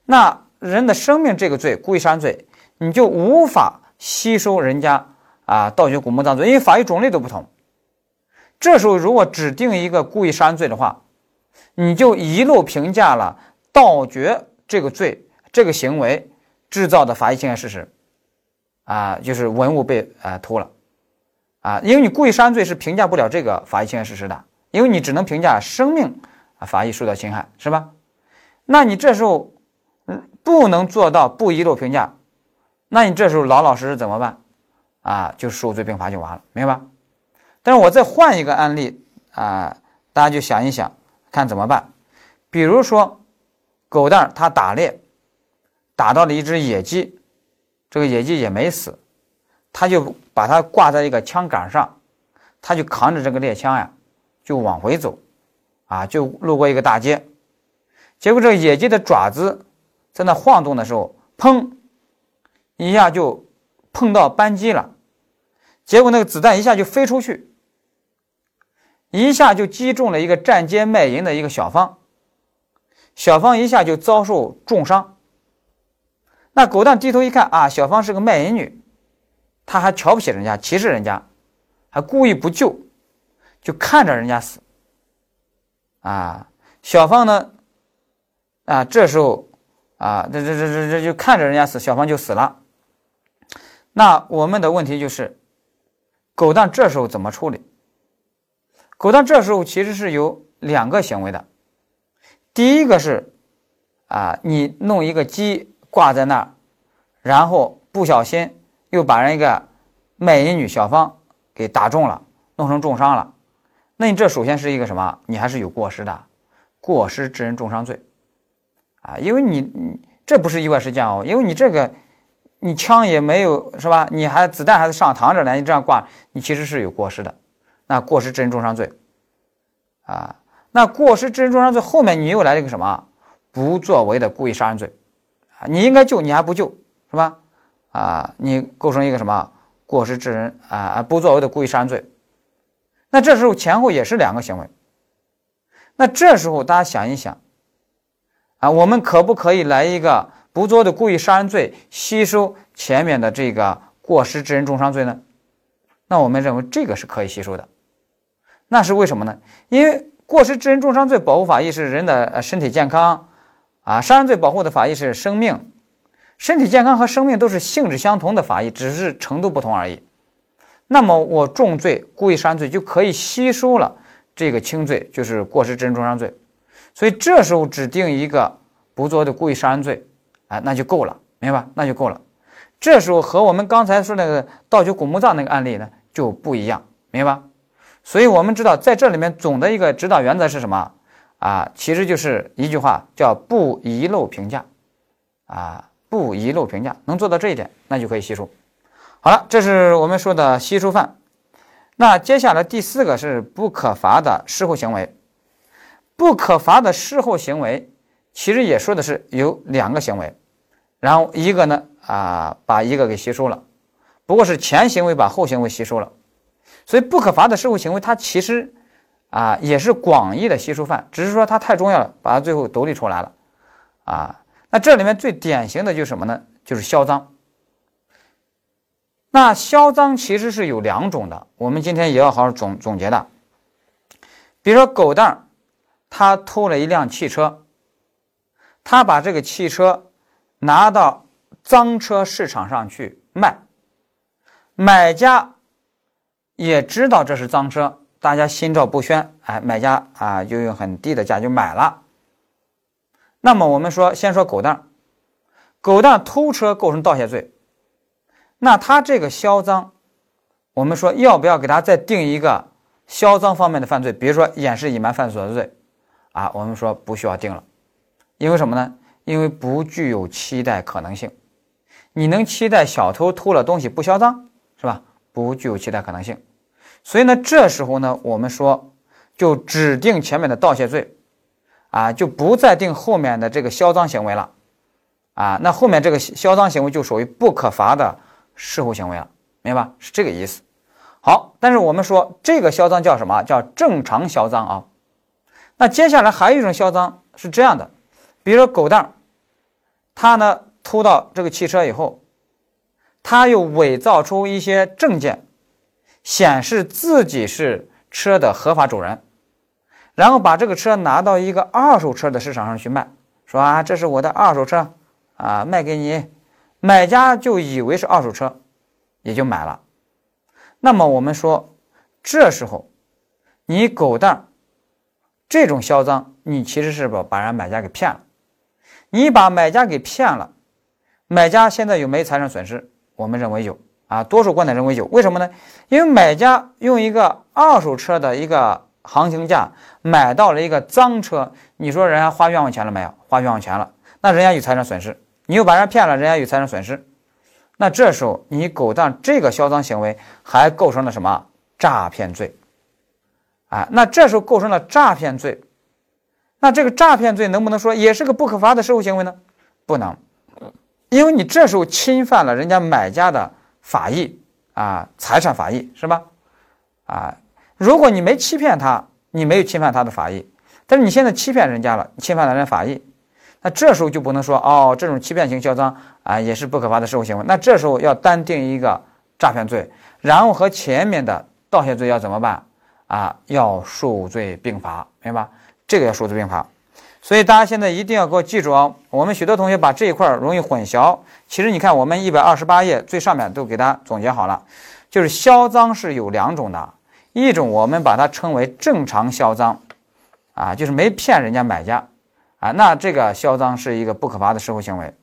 那人的生命这个罪，故意杀人罪，你就无法吸收人家啊盗掘古墓葬罪，因为法益种类都不同。这时候如果指定一个故意杀人罪的话，你就一路评价了盗掘这个罪这个行为制造的法益侵害事实，啊，就是文物被啊偷了，啊，因为你故意杀人罪是评价不了这个法益侵害事实的，因为你只能评价生命法益受到侵害，是吧？那你这时候嗯不能做到不遗漏评价，那你这时候老老实实怎么办？啊，就数罪并罚就完了，明白吧？但是我再换一个案例啊，大家就想一想。看怎么办？比如说，狗蛋儿他打猎，打到了一只野鸡，这个野鸡也没死，他就把它挂在一个枪杆上，他就扛着这个猎枪呀，就往回走，啊，就路过一个大街，结果这个野鸡的爪子在那晃动的时候，砰，一下就碰到扳机了，结果那个子弹一下就飞出去。一下就击中了一个站街卖淫的一个小芳，小芳一下就遭受重伤。那狗蛋低头一看啊，小芳是个卖淫女，他还瞧不起人家，歧视人家，还故意不救，就看着人家死。啊，小芳呢，啊，这时候啊，这这这这这就看着人家死，小芳就死了。那我们的问题就是，狗蛋这时候怎么处理？狗蛋这时候其实是有两个行为的，第一个是，啊，你弄一个鸡挂在那儿，然后不小心又把人一个卖淫女小芳给打中了，弄成重伤了，那你这首先是一个什么？你还是有过失的，过失致人重伤罪，啊，因为你你这不是意外事件哦，因为你这个你枪也没有是吧？你还子弹还在上膛着呢，你这样挂，你其实是有过失的。那过失致人重伤罪，啊，那过失致人重伤罪后面你又来了一个什么不作为的故意杀人罪，啊，你应该救你还不救是吧？啊，你构成一个什么过失致人啊不作为的故意杀人罪，那这时候前后也是两个行为，那这时候大家想一想，啊，我们可不可以来一个不作的故意杀人罪吸收前面的这个过失致人重伤罪呢？那我们认为这个是可以吸收的。那是为什么呢？因为过失致人重伤罪保护法益是人的身体健康，啊，杀人罪保护的法益是生命，身体健康和生命都是性质相同的法益，只是程度不同而已。那么我重罪故意杀人罪就可以吸收了这个轻罪，就是过失致人重伤罪。所以这时候指定一个不作的故意杀人罪，哎，那就够了，明白？那就够了。这时候和我们刚才说那个盗掘古墓葬那个案例呢就不一样，明白？所以我们知道，在这里面总的一个指导原则是什么啊？其实就是一句话，叫不遗漏评价啊，不遗漏评价，能做到这一点，那就可以吸收。好了，这是我们说的吸收犯。那接下来第四个是不可罚的事后行为。不可罚的事后行为，其实也说的是有两个行为，然后一个呢啊，把一个给吸收了，不过是前行为把后行为吸收了。所以不可罚的事后行为，它其实啊也是广义的吸收犯，只是说它太重要了，把它最后独立出来了啊。那这里面最典型的就是什么呢？就是销赃。那销赃其实是有两种的，我们今天也要好好总总结的。比如说狗蛋儿他偷了一辆汽车，他把这个汽车拿到赃车市场上去卖，买家也知道这是赃车，大家心照不宣，哎，买家啊就用很低的价就买了。那么我们说，先说狗蛋儿狗蛋偷车构成盗窃罪，那他这个销赃，我们说要不要给他再定一个？销赃方面的犯罪，比如说掩饰、隐瞒犯罪所得罪，啊，我们说不需要定了，因为什么呢？因为不具有期待可能性。你能期待小偷偷了东西不销赃，是吧？不具有期待可能性。所以呢，这时候呢，我们说就只定前面的盗窃罪，啊，就不再定后面的这个销赃行为了，啊，那后面这个销赃行为就属于不可罚的事后行为了，明白吧？是这个意思。好，但是我们说这个销赃叫什么？叫正常销赃啊。那接下来还有一种销赃是这样的，比如说狗蛋他呢偷到这个汽车以后，他又伪造出一些证件，显示自己是车的合法主人，然后把这个车拿到一个二手车的市场上去卖，说啊这是我的二手车啊，卖给你，买家就以为是二手车，也就买了。那么我们说，这时候你狗蛋这种销赃，你其实是把把人买家给骗了。你把买家给骗了，买家现在有没财产损失？我们认为有啊，多数观点认为有。为什么呢？因为买家用一个二手车的一个行情价买到了一个脏车，你说人家花冤枉钱了没有？花冤枉钱了，那人家有财产损失。你又把人骗了，人家有财产损失。那这时候你狗蛋这个销赃行为还构成了什么诈骗罪？啊，那这时候构成了诈骗罪，那这个诈骗罪能不能说也是个不可罚的社会行为呢？不能，因为你这时候侵犯了人家买家的法益啊，财产法益是吧？啊，如果你没欺骗他，你没有侵犯他的法益，但是你现在欺骗人家了，侵犯了人家法益。那这时候就不能说哦，这种欺骗型销赃啊，也是不可罚的社会行为。那这时候要单定一个诈骗罪，然后和前面的盗窃罪要怎么办啊？要数罪并罚，明白吧？这个要数罪并罚。所以大家现在一定要给我记住啊！我们许多同学把这一块容易混淆。其实你看，我们一百二十八页最上面都给大家总结好了，就是销赃是有两种的，一种我们把它称为正常销赃，啊，就是没骗人家买家。啊，那这个销赃是一个不可罚的事后行为。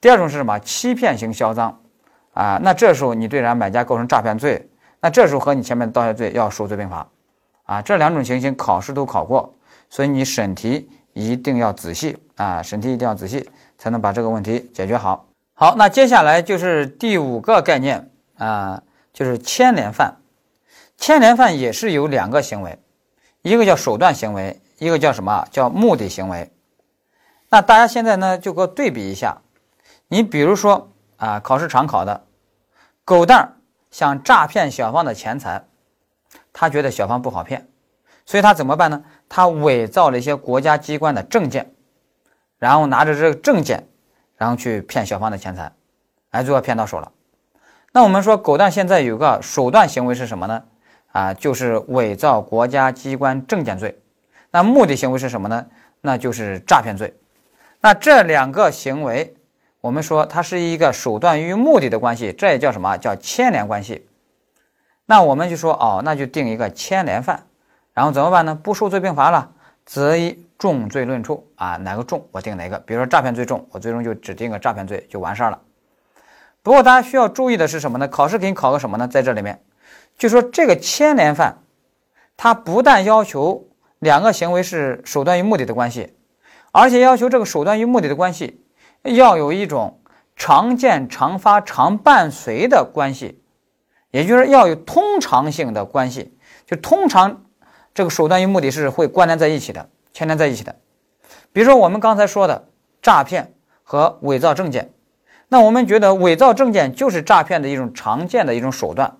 第二种是什么？欺骗型销赃。啊，那这时候你对人家买家构成诈骗罪，那这时候和你前面的盗窃罪要数罪并罚。啊，这两种情形考试都考过，所以你审题一定要仔细啊，审题一定要仔细，才能把这个问题解决好。好，那接下来就是第五个概念啊，就是牵连犯。牵连犯也是有两个行为，一个叫手段行为，一个叫什么？叫目的行为。那大家现在呢，就给我对比一下。你比如说啊，考试常考的，狗蛋儿想诈骗小芳的钱财，他觉得小芳不好骗，所以他怎么办呢？他伪造了一些国家机关的证件，然后拿着这个证件，然后去骗小芳的钱财，哎，最后骗到手了。那我们说，狗蛋现在有个手段行为是什么呢？啊，就是伪造国家机关证件罪。那目的行为是什么呢？那就是诈骗罪。那这两个行为，我们说它是一个手段与目的的关系，这也叫什么叫牵连关系？那我们就说哦，那就定一个牵连犯，然后怎么办呢？不数罪并罚了，择一重罪论处啊，哪个重我定哪个。比如说诈骗罪重，我最终就只定个诈骗罪就完事儿了。不过大家需要注意的是什么呢？考试给你考个什么呢？在这里面，就说这个牵连犯，它不但要求两个行为是手段与目的的关系。而且要求这个手段与目的的关系要有一种常见、常发、常伴随的关系，也就是要有通常性的关系，就通常这个手段与目的是会关联在一起的、牵连在一起的。比如说我们刚才说的诈骗和伪造证件，那我们觉得伪造证件就是诈骗的一种常见的一种手段，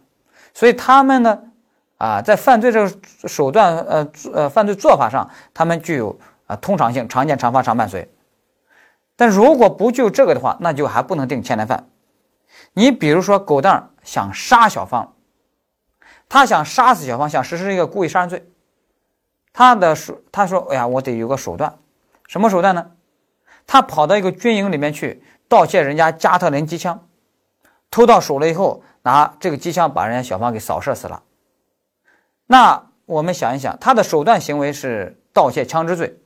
所以他们呢，啊，在犯罪这个手段呃呃犯罪做法上，他们具有。啊，通常性、常见、常发、常伴随，但如果不就这个的话，那就还不能定牵连犯，你比如说，狗蛋想杀小芳，他想杀死小芳，想实施一个故意杀人罪。他的手，他说：“哎呀，我得有个手段，什么手段呢？他跑到一个军营里面去盗窃人家加特林机枪，偷到手了以后，拿这个机枪把人家小芳给扫射死了。那我们想一想，他的手段行为是盗窃枪支罪，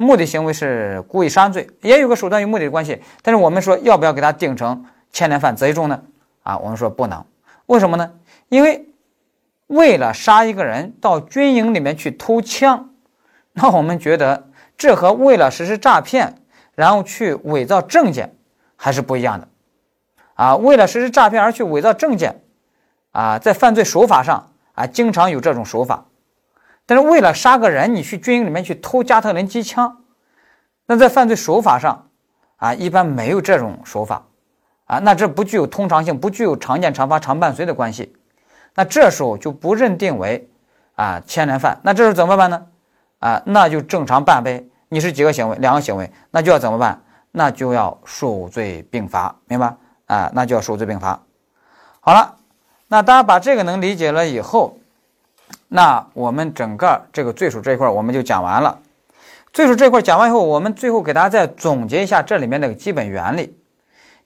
目的行为是故意杀人罪，也有个手段与目的的关系。但是我们说，要不要给他定成牵连犯、贼重呢？啊，我们说不能，为什么呢？因为。”为了杀一个人到军营里面去偷枪，那我们觉得这和为了实施诈骗然后去伪造证件还是不一样的啊！为了实施诈骗而去伪造证件啊，在犯罪手法上啊，经常有这种手法。但是为了杀个人，你去军营里面去偷加特林机枪，那在犯罪手法上啊，一般没有这种手法啊，那这不具有通常性，不具有常见常发常伴随的关系。那这时候就不认定为啊牵连犯，那这时候怎么办呢？啊，那就正常办呗。你是几个行为？两个行为，那就要怎么办？那就要数罪并罚，明白？啊，那就要数罪并罚。好了，那大家把这个能理解了以后，那我们整个这个罪数这一块我们就讲完了。罪数这一块讲完以后，我们最后给大家再总结一下这里面的基本原理。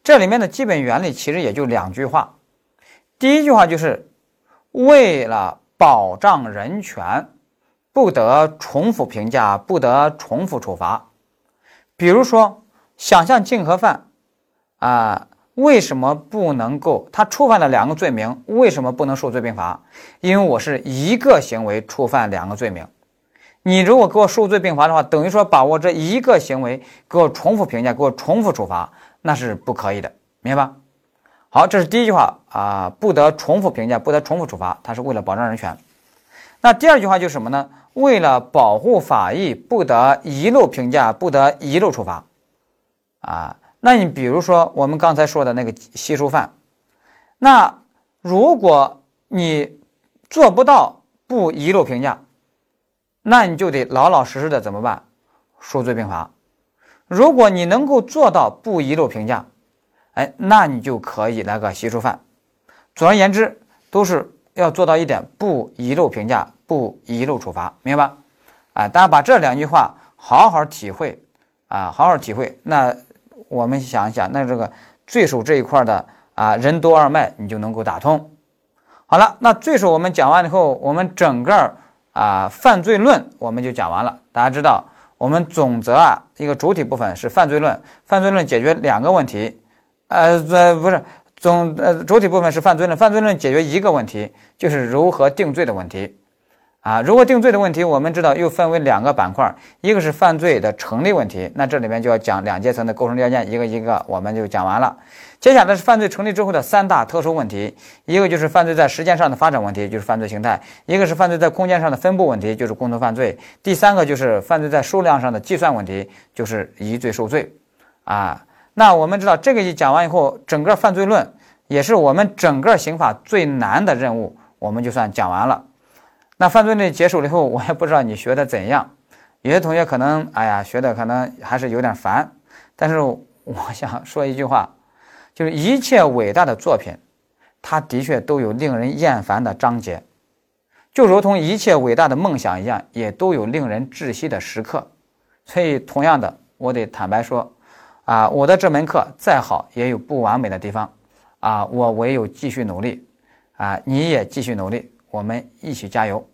这里面的基本原理其实也就两句话。第一句话就是。为了保障人权，不得重复评价，不得重复处罚。比如说，想象竞合犯，啊，为什么不能够？他触犯了两个罪名，为什么不能数罪并罚？因为我是一个行为触犯两个罪名。你如果给我数罪并罚的话，等于说把我这一个行为给我重复评价，给我重复处罚，那是不可以的，明白吧？好，这是第一句话啊，不得重复评价，不得重复处罚，它是为了保障人权。那第二句话就是什么呢？为了保护法益，不得遗漏评价，不得遗漏处罚。啊，那你比如说我们刚才说的那个吸收犯，那如果你做不到不遗漏评价，那你就得老老实实的怎么办？数罪并罚。如果你能够做到不遗漏评价，哎，那你就可以来个吸收犯。总而言之，都是要做到一点，不遗漏评价，不遗漏处罚，明白吧？啊，大家把这两句话好好体会啊，好好体会。那我们想一想，那这个罪数这一块的啊，任督二脉你就能够打通。好了，那罪数我们讲完以后，我们整个啊犯罪论我们就讲完了。大家知道，我们总则啊一个主体部分是犯罪论，犯罪论解决两个问题。呃，这不是总呃主体部分是犯罪论，犯罪论解决一个问题，就是如何定罪的问题啊。如果定罪的问题，我们知道又分为两个板块，一个是犯罪的成立问题，那这里面就要讲两阶层的构成条件，一个一个我们就讲完了。接下来是犯罪成立之后的三大特殊问题，一个就是犯罪在时间上的发展问题，就是犯罪形态；一个是犯罪在空间上的分布问题，就是共同犯罪；第三个就是犯罪在数量上的计算问题，就是疑罪受罪啊。那我们知道，这个一讲完以后，整个犯罪论也是我们整个刑法最难的任务，我们就算讲完了。那犯罪论结束了以后，我也不知道你学的怎样。有些同学可能，哎呀，学的可能还是有点烦。但是我想说一句话，就是一切伟大的作品，它的确都有令人厌烦的章节，就如同一切伟大的梦想一样，也都有令人窒息的时刻。所以，同样的，我得坦白说。啊，我的这门课再好也有不完美的地方，啊，我唯有继续努力，啊，你也继续努力，我们一起加油。